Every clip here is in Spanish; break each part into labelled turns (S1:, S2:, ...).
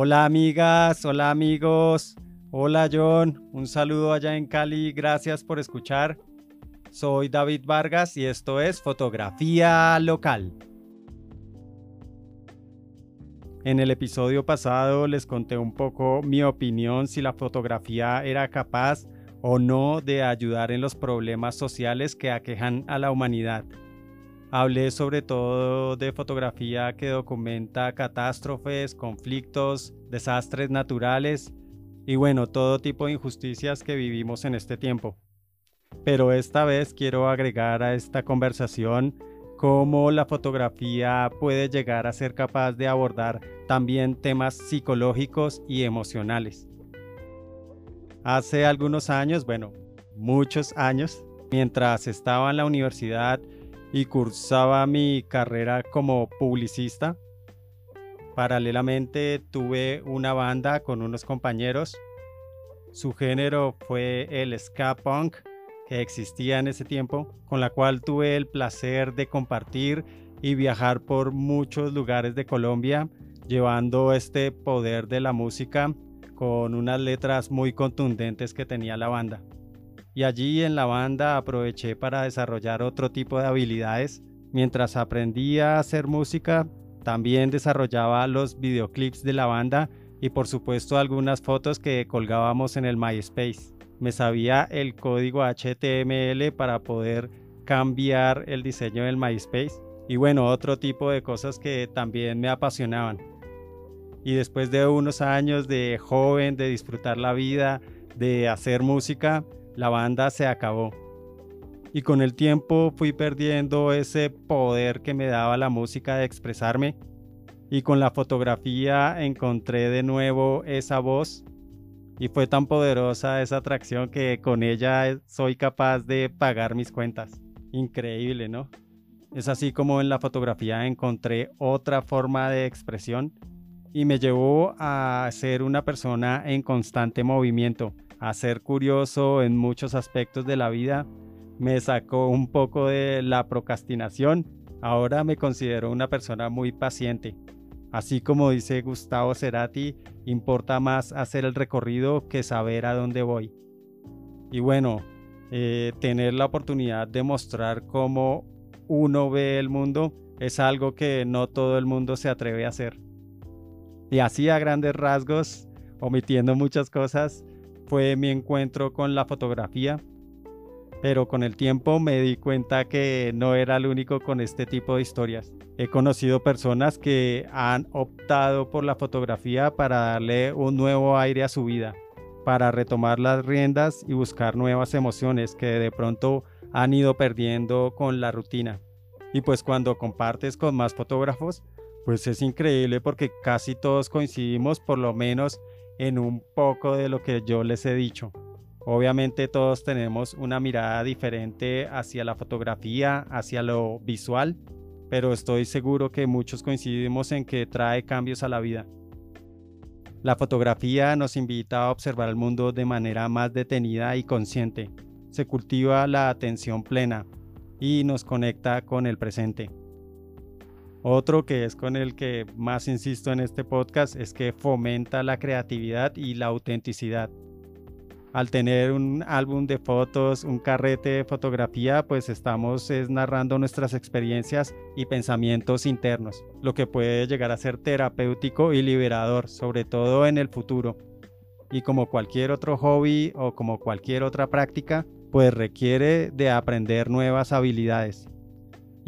S1: Hola amigas, hola amigos, hola John, un saludo allá en Cali, gracias por escuchar. Soy David Vargas y esto es Fotografía Local. En el episodio pasado les conté un poco mi opinión si la fotografía era capaz o no de ayudar en los problemas sociales que aquejan a la humanidad. Hablé sobre todo de fotografía que documenta catástrofes, conflictos, desastres naturales y bueno, todo tipo de injusticias que vivimos en este tiempo. Pero esta vez quiero agregar a esta conversación cómo la fotografía puede llegar a ser capaz de abordar también temas psicológicos y emocionales. Hace algunos años, bueno, muchos años, mientras estaba en la universidad y cursaba mi carrera como publicista. Paralelamente tuve una banda con unos compañeros. Su género fue el ska punk que existía en ese tiempo, con la cual tuve el placer de compartir y viajar por muchos lugares de Colombia, llevando este poder de la música con unas letras muy contundentes que tenía la banda y allí en la banda aproveché para desarrollar otro tipo de habilidades. Mientras aprendía a hacer música, también desarrollaba los videoclips de la banda y por supuesto algunas fotos que colgábamos en el MySpace. Me sabía el código HTML para poder cambiar el diseño del MySpace y bueno, otro tipo de cosas que también me apasionaban. Y después de unos años de joven, de disfrutar la vida, de hacer música, la banda se acabó. Y con el tiempo fui perdiendo ese poder que me daba la música de expresarme. Y con la fotografía encontré de nuevo esa voz. Y fue tan poderosa esa atracción que con ella soy capaz de pagar mis cuentas. Increíble, ¿no? Es así como en la fotografía encontré otra forma de expresión y me llevó a ser una persona en constante movimiento a ser curioso en muchos aspectos de la vida, me sacó un poco de la procrastinación. Ahora me considero una persona muy paciente. Así como dice Gustavo Cerati, importa más hacer el recorrido que saber a dónde voy. Y bueno, eh, tener la oportunidad de mostrar cómo uno ve el mundo es algo que no todo el mundo se atreve a hacer. Y así a grandes rasgos, omitiendo muchas cosas, fue mi encuentro con la fotografía, pero con el tiempo me di cuenta que no era el único con este tipo de historias. He conocido personas que han optado por la fotografía para darle un nuevo aire a su vida, para retomar las riendas y buscar nuevas emociones que de pronto han ido perdiendo con la rutina. Y pues cuando compartes con más fotógrafos, pues es increíble porque casi todos coincidimos por lo menos en un poco de lo que yo les he dicho. Obviamente todos tenemos una mirada diferente hacia la fotografía, hacia lo visual, pero estoy seguro que muchos coincidimos en que trae cambios a la vida. La fotografía nos invita a observar el mundo de manera más detenida y consciente. Se cultiva la atención plena y nos conecta con el presente. Otro que es con el que más insisto en este podcast es que fomenta la creatividad y la autenticidad. Al tener un álbum de fotos, un carrete de fotografía, pues estamos narrando nuestras experiencias y pensamientos internos, lo que puede llegar a ser terapéutico y liberador, sobre todo en el futuro. Y como cualquier otro hobby o como cualquier otra práctica, pues requiere de aprender nuevas habilidades.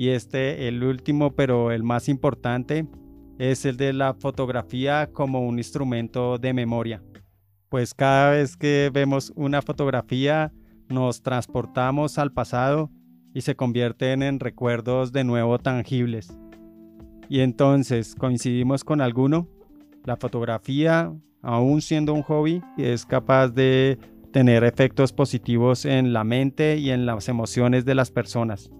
S1: Y este, el último, pero el más importante, es el de la fotografía como un instrumento de memoria. Pues cada vez que vemos una fotografía nos transportamos al pasado y se convierten en recuerdos de nuevo tangibles. Y entonces, ¿coincidimos con alguno? La fotografía, aún siendo un hobby, es capaz de tener efectos positivos en la mente y en las emociones de las personas.